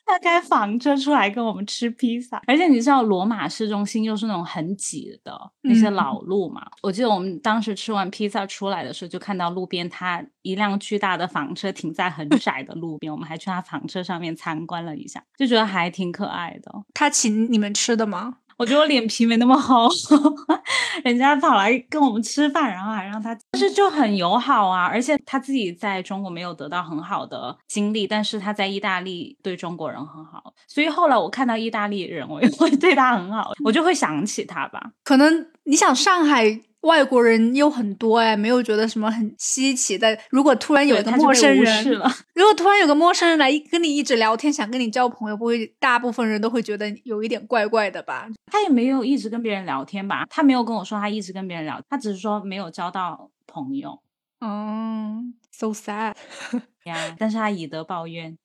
[SPEAKER 2] 他开房车出来跟我们吃披萨，而且你知道罗马市中心又是那种很挤的那些老路嘛？我记得我们当时吃完披萨出来的时候，就看到路边他一辆巨大的房车停在很窄的路边，我们还去他房车上面参观了一下，就觉得还挺可爱的。
[SPEAKER 1] 他请你们吃的吗？
[SPEAKER 2] 我觉得我脸皮没那么厚，人家跑来跟我们吃饭，然后还让他，但是就很友好啊。而且他自己在中国没有得到很好的经历，但是他在意大利对中国人很好，所以后来我看到意大利人，我也 会对他很好，我就会想起他吧。
[SPEAKER 1] 可能你想上海。外国人又很多哎，没有觉得什么很稀奇的。如果突然有一个陌生人，如果突然有个陌生人来跟你一直聊天，想跟你交朋友，不会大部分人都会觉得有一点怪怪的吧？
[SPEAKER 2] 他也没有一直跟别人聊天吧？他没有跟我说他一直跟别人聊，他只是说没有交到朋友。
[SPEAKER 1] 嗯，so sad
[SPEAKER 2] 呀，但是他以德报怨，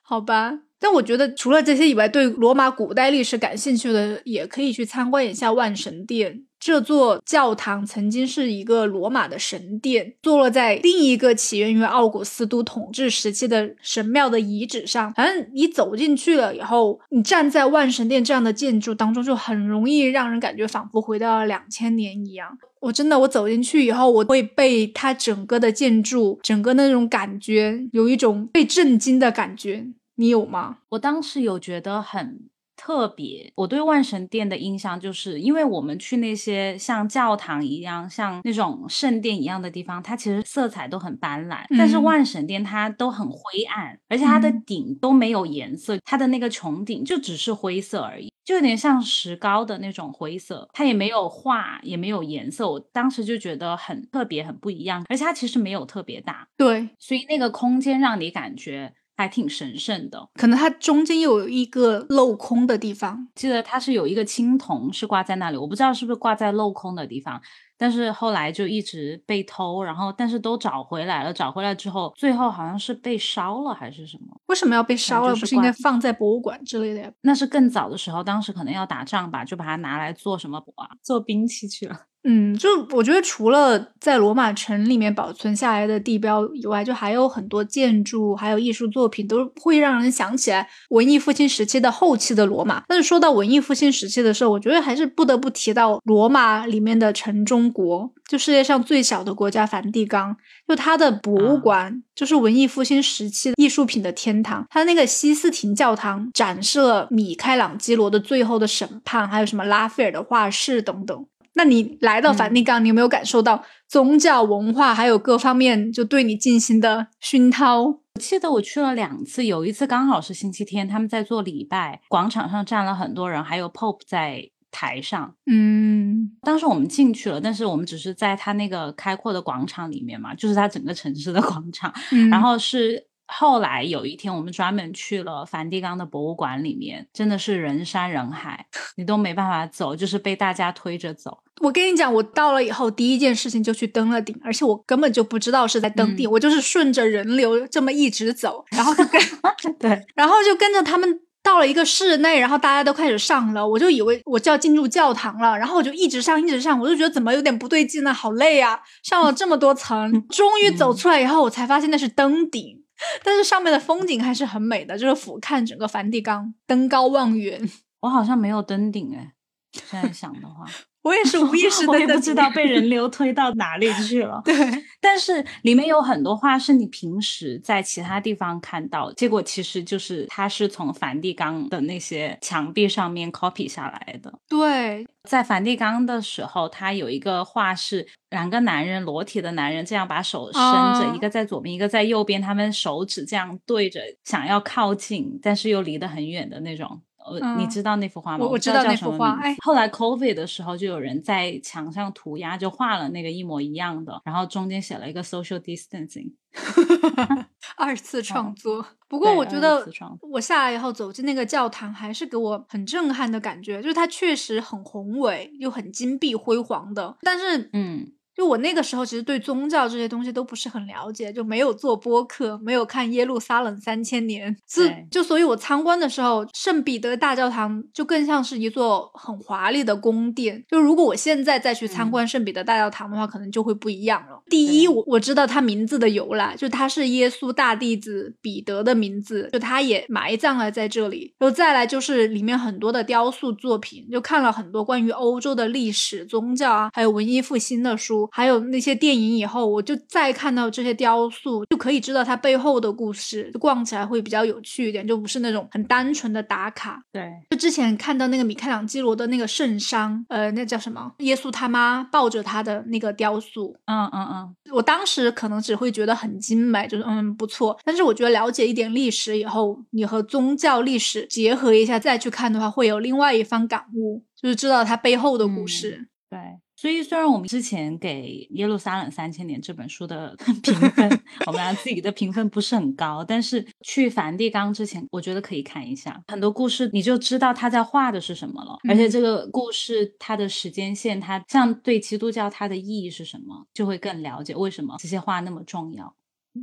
[SPEAKER 1] 好吧。但我觉得除了这些以外，对罗马古代历史感兴趣的也可以去参观一下万神殿。这座教堂曾经是一个罗马的神殿，坐落在另一个起源于奥古斯都统治时期的神庙的遗址上。反正你走进去了以后，你站在万神殿这样的建筑当中，就很容易让人感觉仿佛回到了两千年一样。我真的，我走进去以后，我会被它整个的建筑、整个那种感觉，有一种被震惊的感觉。你有吗？
[SPEAKER 2] 我当时有觉得很。特别，我对万神殿的印象就是，因为我们去那些像教堂一样、像那种圣殿一样的地方，它其实色彩都很斑斓。但是万神殿它都很灰暗，而且它的顶都没有颜色，它的那个穹顶就只是灰色而已，就有点像石膏的那种灰色，它也没有画，也没有颜色。我当时就觉得很特别，很不一样，而且它其实没有特别大，
[SPEAKER 1] 对，
[SPEAKER 2] 所以那个空间让你感觉。还挺神圣的，
[SPEAKER 1] 可能它中间有一个镂空的地方，
[SPEAKER 2] 记得它是有一个青铜是挂在那里，我不知道是不是挂在镂空的地方，但是后来就一直被偷，然后但是都找回来了，找回来之后，最后好像是被烧了还是什么？
[SPEAKER 1] 为什么要被烧了？不是应该放在博物馆之类的呀？
[SPEAKER 2] 那是更早的时候，当时可能要打仗吧，就把它拿来做什么啊？做兵器去了。
[SPEAKER 1] 嗯，就我觉得除了在罗马城里面保存下来的地标以外，就还有很多建筑，还有艺术作品，都会让人想起来文艺复兴时期的后期的罗马。但是说到文艺复兴时期的时候，我觉得还是不得不提到罗马里面的城中国，就世界上最小的国家梵蒂冈，就它的博物馆就是文艺复兴时期艺术品的天堂。它那个西斯廷教堂展示了米开朗基罗的《最后的审判》，还有什么拉斐尔的画室等等。那你来到梵蒂冈，你有没有感受到宗教文化还有各方面就对你进行的熏陶？我
[SPEAKER 2] 记得我去了两次，有一次刚好是星期天，他们在做礼拜，广场上站了很多人，还有 Pope 在台上。
[SPEAKER 1] 嗯，
[SPEAKER 2] 当时我们进去了，但是我们只是在他那个开阔的广场里面嘛，就是他整个城市的广场，然后是。后来有一天，我们专门去了梵蒂冈的博物馆里面，真的是人山人海，你都没办法走，就是被大家推着走。
[SPEAKER 1] 我跟你讲，我到了以后，第一件事情就去登了顶，而且我根本就不知道是在登顶，我就是顺着人流这么一直走，然后就跟
[SPEAKER 2] 对，
[SPEAKER 1] 然后就跟着他们到了一个室内，然后大家都开始上了，我就以为我就要进入教堂了，然后我就一直上一直上，我就觉得怎么有点不对劲呢，好累啊，上了这么多层，终于走出来以后，我才发现那是登顶，但是上面的风景还是很美的，就是俯瞰整个梵蒂冈，登高望远。
[SPEAKER 2] 我好像没有登顶哎，现在想的话。
[SPEAKER 1] 我也是无意识的，
[SPEAKER 2] 我也不知道被人流推到哪里去了。
[SPEAKER 1] 对，
[SPEAKER 2] 但是里面有很多画是你平时在其他地方看到，结果其实就是它是从梵蒂冈的那些墙壁上面 copy 下来的。
[SPEAKER 1] 对，
[SPEAKER 2] 在梵蒂冈的时候，它有一个画是两个男人裸体的男人，这样把手伸着，一个在左边，一个在右边，他们手指这样对着，想要靠近，但是又离得很远的那种。呃，你知道那幅画吗？
[SPEAKER 1] 我
[SPEAKER 2] 知道
[SPEAKER 1] 那幅画。哎，
[SPEAKER 2] 后来 COVID 的时候，就有人在墙上涂鸦，就画了那个一模一样的，然后中间写了一个 social distancing。
[SPEAKER 1] 二次创作。不过我觉得，我下来以后走进那个教堂，还是给我很震撼的感觉，就是它确实很宏伟又很金碧辉煌的。但是，
[SPEAKER 2] 嗯。
[SPEAKER 1] 就我那个时候，其实对宗教这些东西都不是很了解，就没有做播客，没有看耶路撒冷三千年，是就所以，我参观的时候，圣彼得大教堂就更像是一座很华丽的宫殿。就如果我现在再去参观圣彼得大教堂的话，可能就会不一样了。第一，我我知道它名字的由来，就它是耶稣大弟子彼得的名字，就他也埋葬了在这里。然后再来就是里面很多的雕塑作品，就看了很多关于欧洲的历史、宗教啊，还有文艺复兴的书。还有那些电影以后，我就再看到这些雕塑，就可以知道它背后的故事，就逛起来会比较有趣一点，就不是那种很单纯的打卡。
[SPEAKER 2] 对，
[SPEAKER 1] 就之前看到那个米开朗基罗的那个圣殇，呃，那叫什么？耶稣他妈抱着他的那个雕塑。
[SPEAKER 2] 嗯嗯嗯，
[SPEAKER 1] 我当时可能只会觉得很精美，就是嗯不错。但是我觉得了解一点历史以后，你和宗教历史结合一下再去看的话，会有另外一番感悟，就是知道它背后的故事。
[SPEAKER 2] 对。所以，虽然我们之前给《耶路撒冷三千年》这本书的 评分，我们俩自己的评分不是很高，但是去梵蒂冈之前，我觉得可以看一下很多故事，你就知道他在画的是什么了。而且这个故事它的时间线，它像对基督教它的意义是什么，就会更了解为什么这些画那么重要。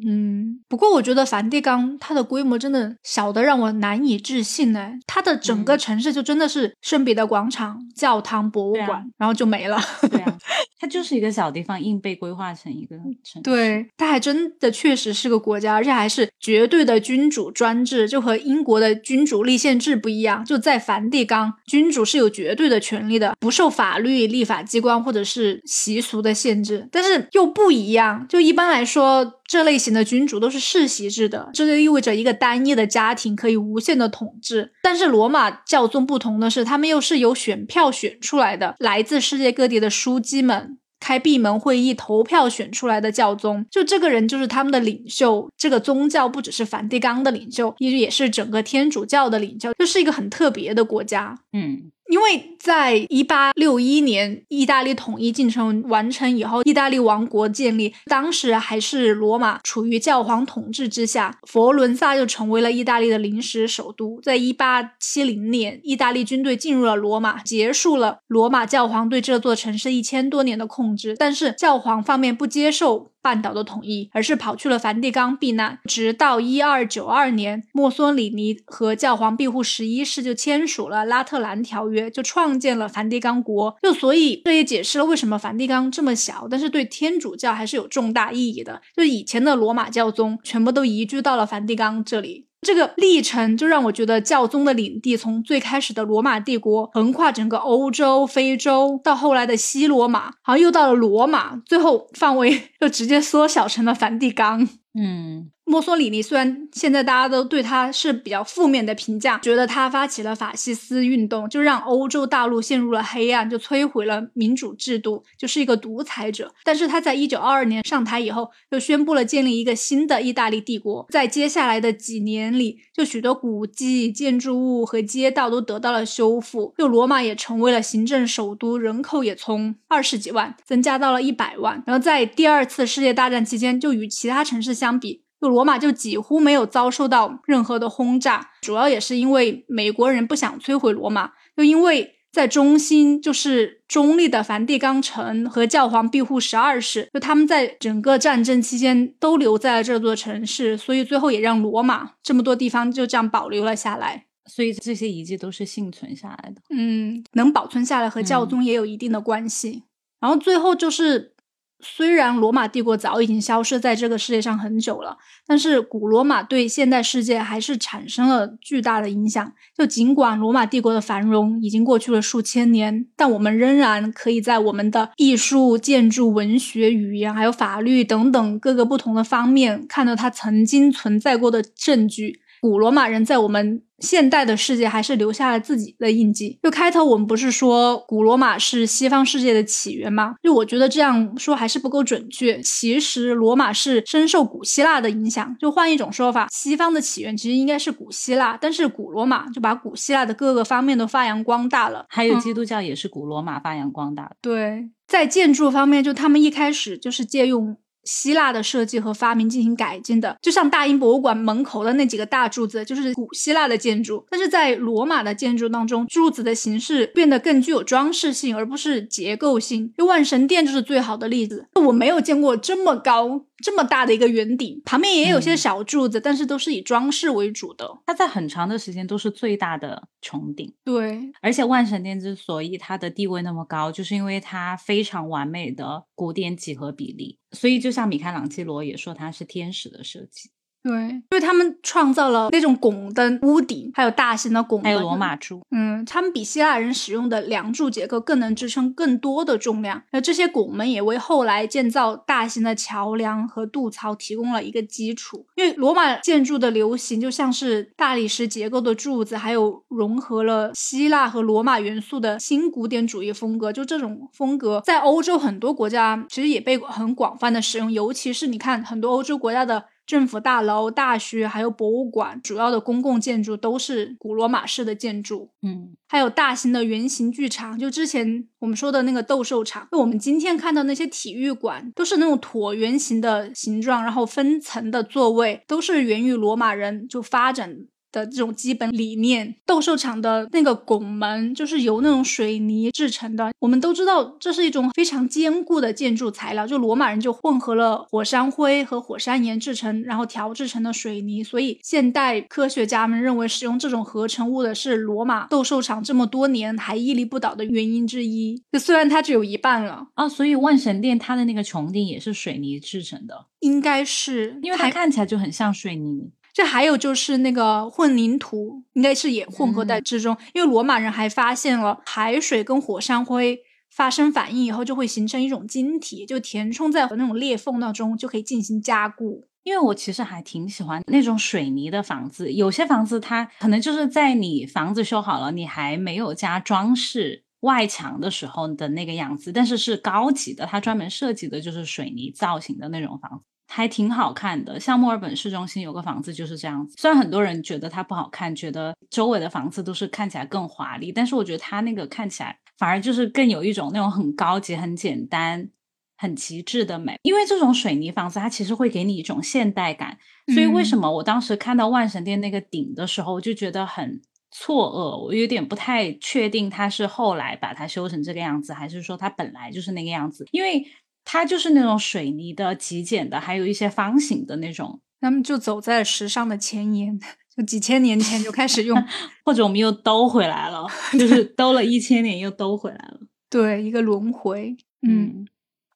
[SPEAKER 1] 嗯，不过我觉得梵蒂冈它的规模真的小的让我难以置信呢。它的整个城市就真的是圣彼得广场、教堂、博物馆，然后就没了。
[SPEAKER 2] 对啊，它就是一个小地方，硬被规划成一个城。
[SPEAKER 1] 对，它还真的确实是个国家，而且还是绝对的君主专制，就和英国的君主立宪制不一样。就在梵蒂冈，君主是有绝对的权利的，不受法律、立法机关或者是习俗的限制。但是又不一样，就一般来说。这类型的君主都是世袭制的，这就意味着一个单一的家庭可以无限的统治。但是罗马教宗不同的是，他们又是由选票选出来的，来自世界各地的枢机们开闭门会议投票选出来的教宗，就这个人就是他们的领袖。这个宗教不只是梵蒂冈的领袖，也也是整个天主教的领袖，这是一个很特别的国家。
[SPEAKER 2] 嗯。
[SPEAKER 1] 因为在一八六一年意大利统一进程完成以后，意大利王国建立，当时还是罗马处于教皇统治之下，佛伦萨就成为了意大利的临时首都。在一八七零年，意大利军队进入了罗马，结束了罗马教皇对这座城市一千多年的控制。但是教皇方面不接受。半岛的统一，而是跑去了梵蒂冈避难。直到一二九二年，墨索里尼和教皇庇护十一世就签署了拉特兰条约，就创建了梵蒂冈国。就所以，这也解释了为什么梵蒂冈这么小，但是对天主教还是有重大意义的。就以前的罗马教宗全部都移居到了梵蒂冈这里。这个历程就让我觉得教宗的领地从最开始的罗马帝国横跨整个欧洲、非洲，到后来的西罗马，好像又到了罗马，最后范围 又直接缩小成了梵蒂冈。
[SPEAKER 2] 嗯。
[SPEAKER 1] 墨索里尼虽然现在大家都对他是比较负面的评价，觉得他发起了法西斯运动，就让欧洲大陆陷入了黑暗，就摧毁了民主制度，就是一个独裁者。但是他在一九二二年上台以后，又宣布了建立一个新的意大利帝国。在接下来的几年里，就许多古迹、建筑物和街道都得到了修复，就罗马也成为了行政首都，人口也从二十几万增加到了一百万。然后在第二次世界大战期间，就与其他城市相比。就罗马就几乎没有遭受到任何的轰炸，主要也是因为美国人不想摧毁罗马，就因为在中心就是中立的梵蒂冈城和教皇庇护十二世，就他们在整个战争期间都留在了这座城市，所以最后也让罗马这么多地方就这样保留了下来。
[SPEAKER 2] 所以这些遗迹都是幸存下来的。
[SPEAKER 1] 嗯，能保存下来和教宗也有一定的关系。然后最后就是，虽然罗马帝国早已经消失在这个世界上很久了，但是古罗马对现代世界还是产生了巨大的影响。就尽管罗马帝国的繁荣已经过去了数千年，但我们仍然可以在我们的艺术、建筑、文学、语言还有法律等等各个不同的方面看到它曾经存在过的证据。古罗马人在我们现代的世界还是留下了自己的印记。就开头我们不是说古罗马是西方世界的起源吗？就我觉得这样说还是不够准确。其实罗马是深受古希腊的影响。就换一种说法，西方的起源其实应该是古希腊，但是古罗马就把古希腊的各个方面都发扬光大了。
[SPEAKER 2] 还有基督教也是古罗马发扬光大的。
[SPEAKER 1] 对，在建筑方面，就他们一开始就是借用。希腊的设计和发明进行改进的，就像大英博物馆门口的那几个大柱子，就是古希腊的建筑。但是在罗马的建筑当中，柱子的形式变得更具有装饰性，而不是结构性。就万神殿就是最好的例子。我没有见过这么高。这么大的一个圆顶，旁边也有些小柱子，但是都是以装饰为主的。
[SPEAKER 2] 它在很长的时间都是最大的穹顶。
[SPEAKER 1] 对，
[SPEAKER 2] 而且万神殿之所以它的地位那么高，就是因为它非常完美的古典几何比例。所以就像米开朗基罗也说，他是天使的设计。
[SPEAKER 1] 对，因为他们创造了那种拱灯屋顶，还有大型的拱，
[SPEAKER 2] 还有罗马柱。
[SPEAKER 1] 嗯，他们比希腊人使用的梁柱结构更能支撑更多的重量。那这些拱门也为后来建造大型的桥梁和渡槽提供了一个基础。因为罗马建筑的流行就像是大理石结构的柱子，还有融合了希腊和罗马元素的新古典主义风格。就这种风格，在欧洲很多国家其实也被很广泛的使用，尤其是你看很多欧洲国家的。政府大楼、大学还有博物馆，主要的公共建筑都是古罗马式的建筑。
[SPEAKER 2] 嗯，
[SPEAKER 1] 还有大型的圆形剧场，就之前我们说的那个斗兽场。就我们今天看到那些体育馆，都是那种椭圆形的形状，然后分层的座位，都是源于罗马人就发展。的这种基本理念，斗兽场的那个拱门就是由那种水泥制成的。我们都知道，这是一种非常坚固的建筑材料。就罗马人就混合了火山灰和火山岩制成，然后调制成的水泥。所以现代科学家们认为，使用这种合成物的是罗马斗兽场这么多年还屹立不倒的原因之一。就虽然它只有一半了
[SPEAKER 2] 啊，所以万神殿它的那个穹顶也是水泥制成的，
[SPEAKER 1] 应该是
[SPEAKER 2] 因为它看起来就很像水泥。
[SPEAKER 1] 这还有就是那个混凝土，应该是也混合在之中，因为罗马人还发现了海水跟火山灰发生反应以后，就会形成一种晶体，就填充在那种裂缝当中，就可以进行加固。
[SPEAKER 2] 因为我其实还挺喜欢那种水泥的房子，有些房子它可能就是在你房子修好了，你还没有加装饰外墙的时候的那个样子，但是是高级的，它专门设计的就是水泥造型的那种房子。还挺好看的，像墨尔本市中心有个房子就是这样子。虽然很多人觉得它不好看，觉得周围的房子都是看起来更华丽，但是我觉得它那个看起来反而就是更有一种那种很高级、很简单、很极致的美。因为这种水泥房子它其实会给你一种现代感，所以为什么我当时看到万神殿那个顶的时候，我就觉得很错愕，我有点不太确定它是后来把它修成这个样子，还是说它本来就是那个样子，因为。它就是那种水泥的极简的，还有一些方形的那种。
[SPEAKER 1] 他们就走在时尚的前沿，就几千年前就开始用，
[SPEAKER 2] 或者我们又兜回来了，就是兜了一千年又兜回来了。
[SPEAKER 1] 对，一个轮回。嗯。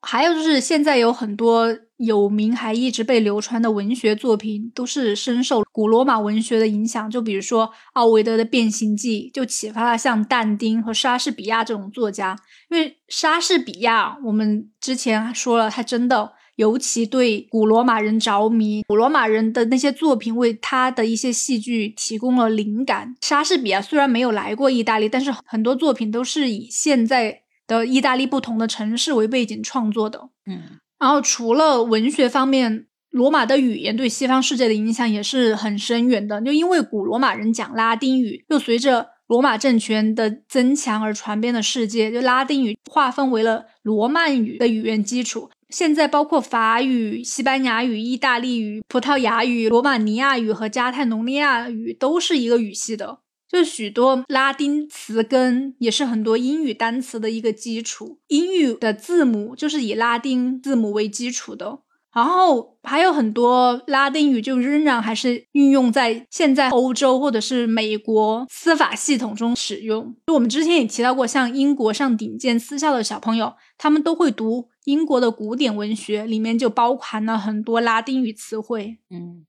[SPEAKER 1] 还有就是现在有很多有名还一直被流传的文学作品，都是深受古罗马文学的影响。就比如说奥维德的《变形记》，就启发了像但丁和莎士比亚这种作家。因为莎士比亚，我们之前说了，他真的尤其对古罗马人着迷，古罗马人的那些作品为他的一些戏剧提供了灵感。莎士比亚虽然没有来过意大利，但是很多作品都是以现在。的意大利不同的城市为背景创作的，
[SPEAKER 2] 嗯，
[SPEAKER 1] 然后除了文学方面，罗马的语言对西方世界的影响也是很深远的。就因为古罗马人讲拉丁语，又随着罗马政权的增强而传遍了世界，就拉丁语划分为了罗曼语的语言基础。现在包括法语、西班牙语、意大利语、葡萄牙语、罗马尼亚语和加泰隆尼亚语都是一个语系的。就许多拉丁词根也是很多英语单词的一个基础。英语的字母就是以拉丁字母为基础的。然后还有很多拉丁语就仍然还是运用在现在欧洲或者是美国司法系统中使用。就我们之前也提到过，像英国上顶尖私校的小朋友，他们都会读英国的古典文学，里面就包含了很多拉丁语词汇。
[SPEAKER 2] 嗯。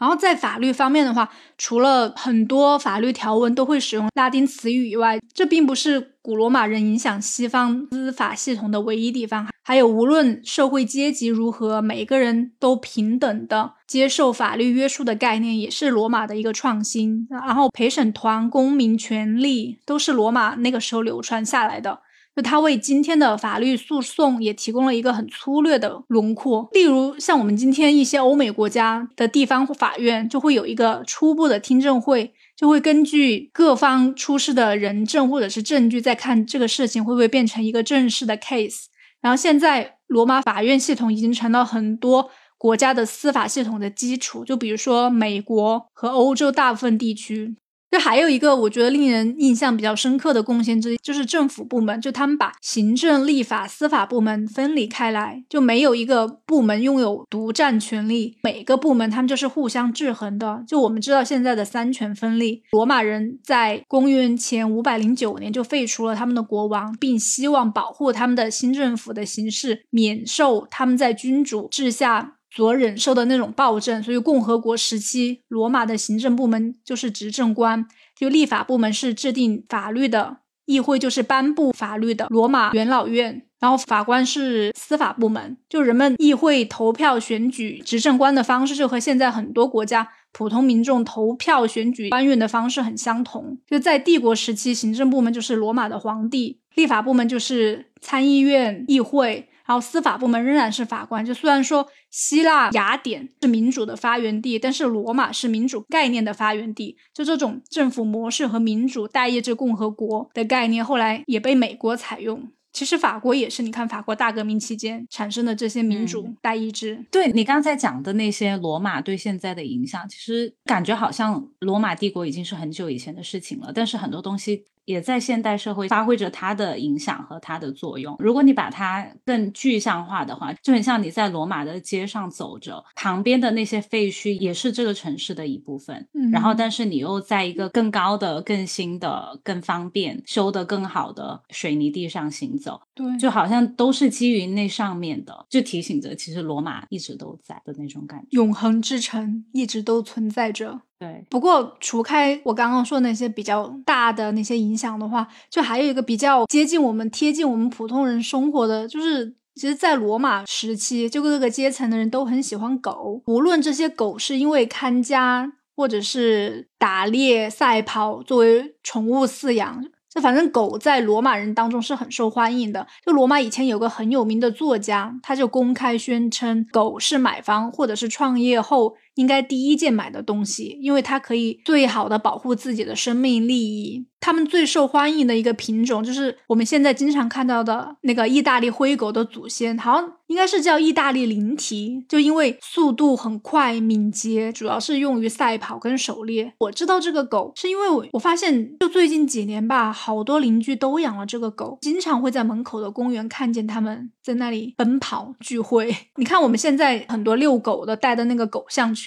[SPEAKER 1] 然后在法律方面的话，除了很多法律条文都会使用拉丁词语以外，这并不是古罗马人影响西方司法系统的唯一地方。还有，无论社会阶级如何，每个人都平等的接受法律约束的概念，也是罗马的一个创新。然后，陪审团、公民权利都是罗马那个时候流传下来的。就它为今天的法律诉讼也提供了一个很粗略的轮廓。例如，像我们今天一些欧美国家的地方法院，就会有一个初步的听证会，就会根据各方出示的人证或者是证据，再看这个事情会不会变成一个正式的 case。然后，现在罗马法院系统已经成了很多国家的司法系统的基础，就比如说美国和欧洲大部分地区。就还有一个我觉得令人印象比较深刻的贡献之一，就是政府部门，就他们把行政、立法、司法部门分离开来，就没有一个部门拥有独占权力，每个部门他们就是互相制衡的。就我们知道现在的三权分立，罗马人在公元前五百零九年就废除了他们的国王，并希望保护他们的新政府的形式免受他们在君主治下。所忍受的那种暴政，所以共和国时期，罗马的行政部门就是执政官，就立法部门是制定法律的，议会就是颁布法律的，罗马元老院，然后法官是司法部门，就人们议会投票选举执政官的方式，就和现在很多国家普通民众投票选举官员的方式很相同。就在帝国时期，行政部门就是罗马的皇帝，立法部门就是参议院议会。然后司法部门仍然是法官，就虽然说希腊雅典是民主的发源地，但是罗马是民主概念的发源地。就这种政府模式和民主代议制共和国的概念，后来也被美国采用。其实法国也是，你看法国大革命期间产生的这些民主代议制。
[SPEAKER 2] 对你刚才讲的那些罗马对现在的影响，其实感觉好像罗马帝国已经是很久以前的事情了，但是很多东西。也在现代社会发挥着它的影响和它的作用。如果你把它更具象化的话，就很像你在罗马的街上走着，旁边的那些废墟也是这个城市的一部分。
[SPEAKER 1] 嗯，
[SPEAKER 2] 然后，但是你又在一个更高的、更新的、更方便、修得更好的水泥地上行走，
[SPEAKER 1] 对，
[SPEAKER 2] 就好像都是基于那上面的，就提醒着其实罗马一直都在的那种感觉，
[SPEAKER 1] 永恒之城一直都存在着。
[SPEAKER 2] 对，
[SPEAKER 1] 不过除开我刚刚说那些比较大的那些影响的话，就还有一个比较接近我们、贴近我们普通人生活的，就是其实，在罗马时期，就各个阶层的人都很喜欢狗，无论这些狗是因为看家，或者是打猎、赛跑作为宠物饲养。就反正狗在罗马人当中是很受欢迎的。就罗马以前有个很有名的作家，他就公开宣称狗是买房或者是创业后应该第一件买的东西，因为它可以最好的保护自己的生命利益。他们最受欢迎的一个品种就是我们现在经常看到的那个意大利灰狗的祖先，好像应该是叫意大利灵缇，就因为速度很快、敏捷，主要是用于赛跑跟狩猎。我知道这个狗是因为我我发现就最近几年吧，好多邻居都养了这个狗，经常会在门口的公园看见他们在那里奔跑聚会。你看我们现在很多遛狗的戴的那个狗项圈，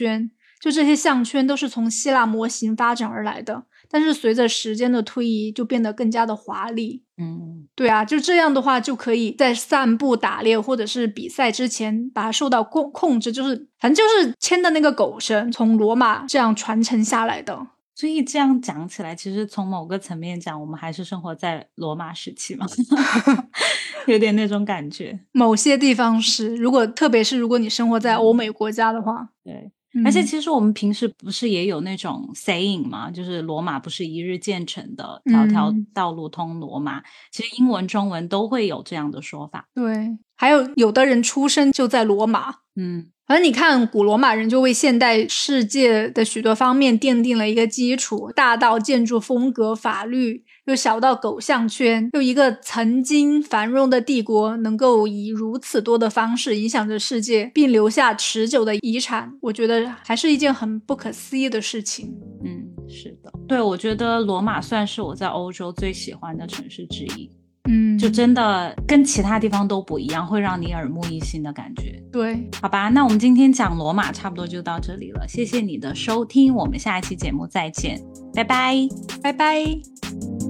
[SPEAKER 1] 就这些项圈都是从希腊模型发展而来的。但是随着时间的推移，就变得更加的华丽。
[SPEAKER 2] 嗯，
[SPEAKER 1] 对啊，就这样的话，就可以在散步、打猎或者是比赛之前，把它受到控控制，就是反正就是牵的那个狗绳，从罗马这样传承下来的。
[SPEAKER 2] 所以这样讲起来，其实从某个层面讲，我们还是生活在罗马时期嘛，有点那种感觉。
[SPEAKER 1] 某些地方是，如果特别是如果你生活在欧美国家的话，
[SPEAKER 2] 对。而且其实我们平时不是也有那种 saying 嘛？就是罗马不是一日建成的，条条道路通罗马。其实英文、中文都会有这样的说法。
[SPEAKER 1] 对，还有有的人出生就在罗马。
[SPEAKER 2] 嗯，
[SPEAKER 1] 反正你看，古罗马人就为现代世界的许多方面奠定了一个基础，大到建筑风格、法律，又小到狗项圈，又一个曾经繁荣的帝国能够以如此多的方式影响着世界，并留下持久的遗产，我觉得还是一件很不可思议的事情。
[SPEAKER 2] 嗯，是的，对，我觉得罗马算是我在欧洲最喜欢的城市之一。
[SPEAKER 1] 嗯，
[SPEAKER 2] 就真的跟其他地方都不一样，会让你耳目一新的感觉。
[SPEAKER 1] 对，
[SPEAKER 2] 好吧，那我们今天讲罗马差不多就到这里了，谢谢你的收听，我们下一期节目再见，拜拜，
[SPEAKER 1] 拜拜。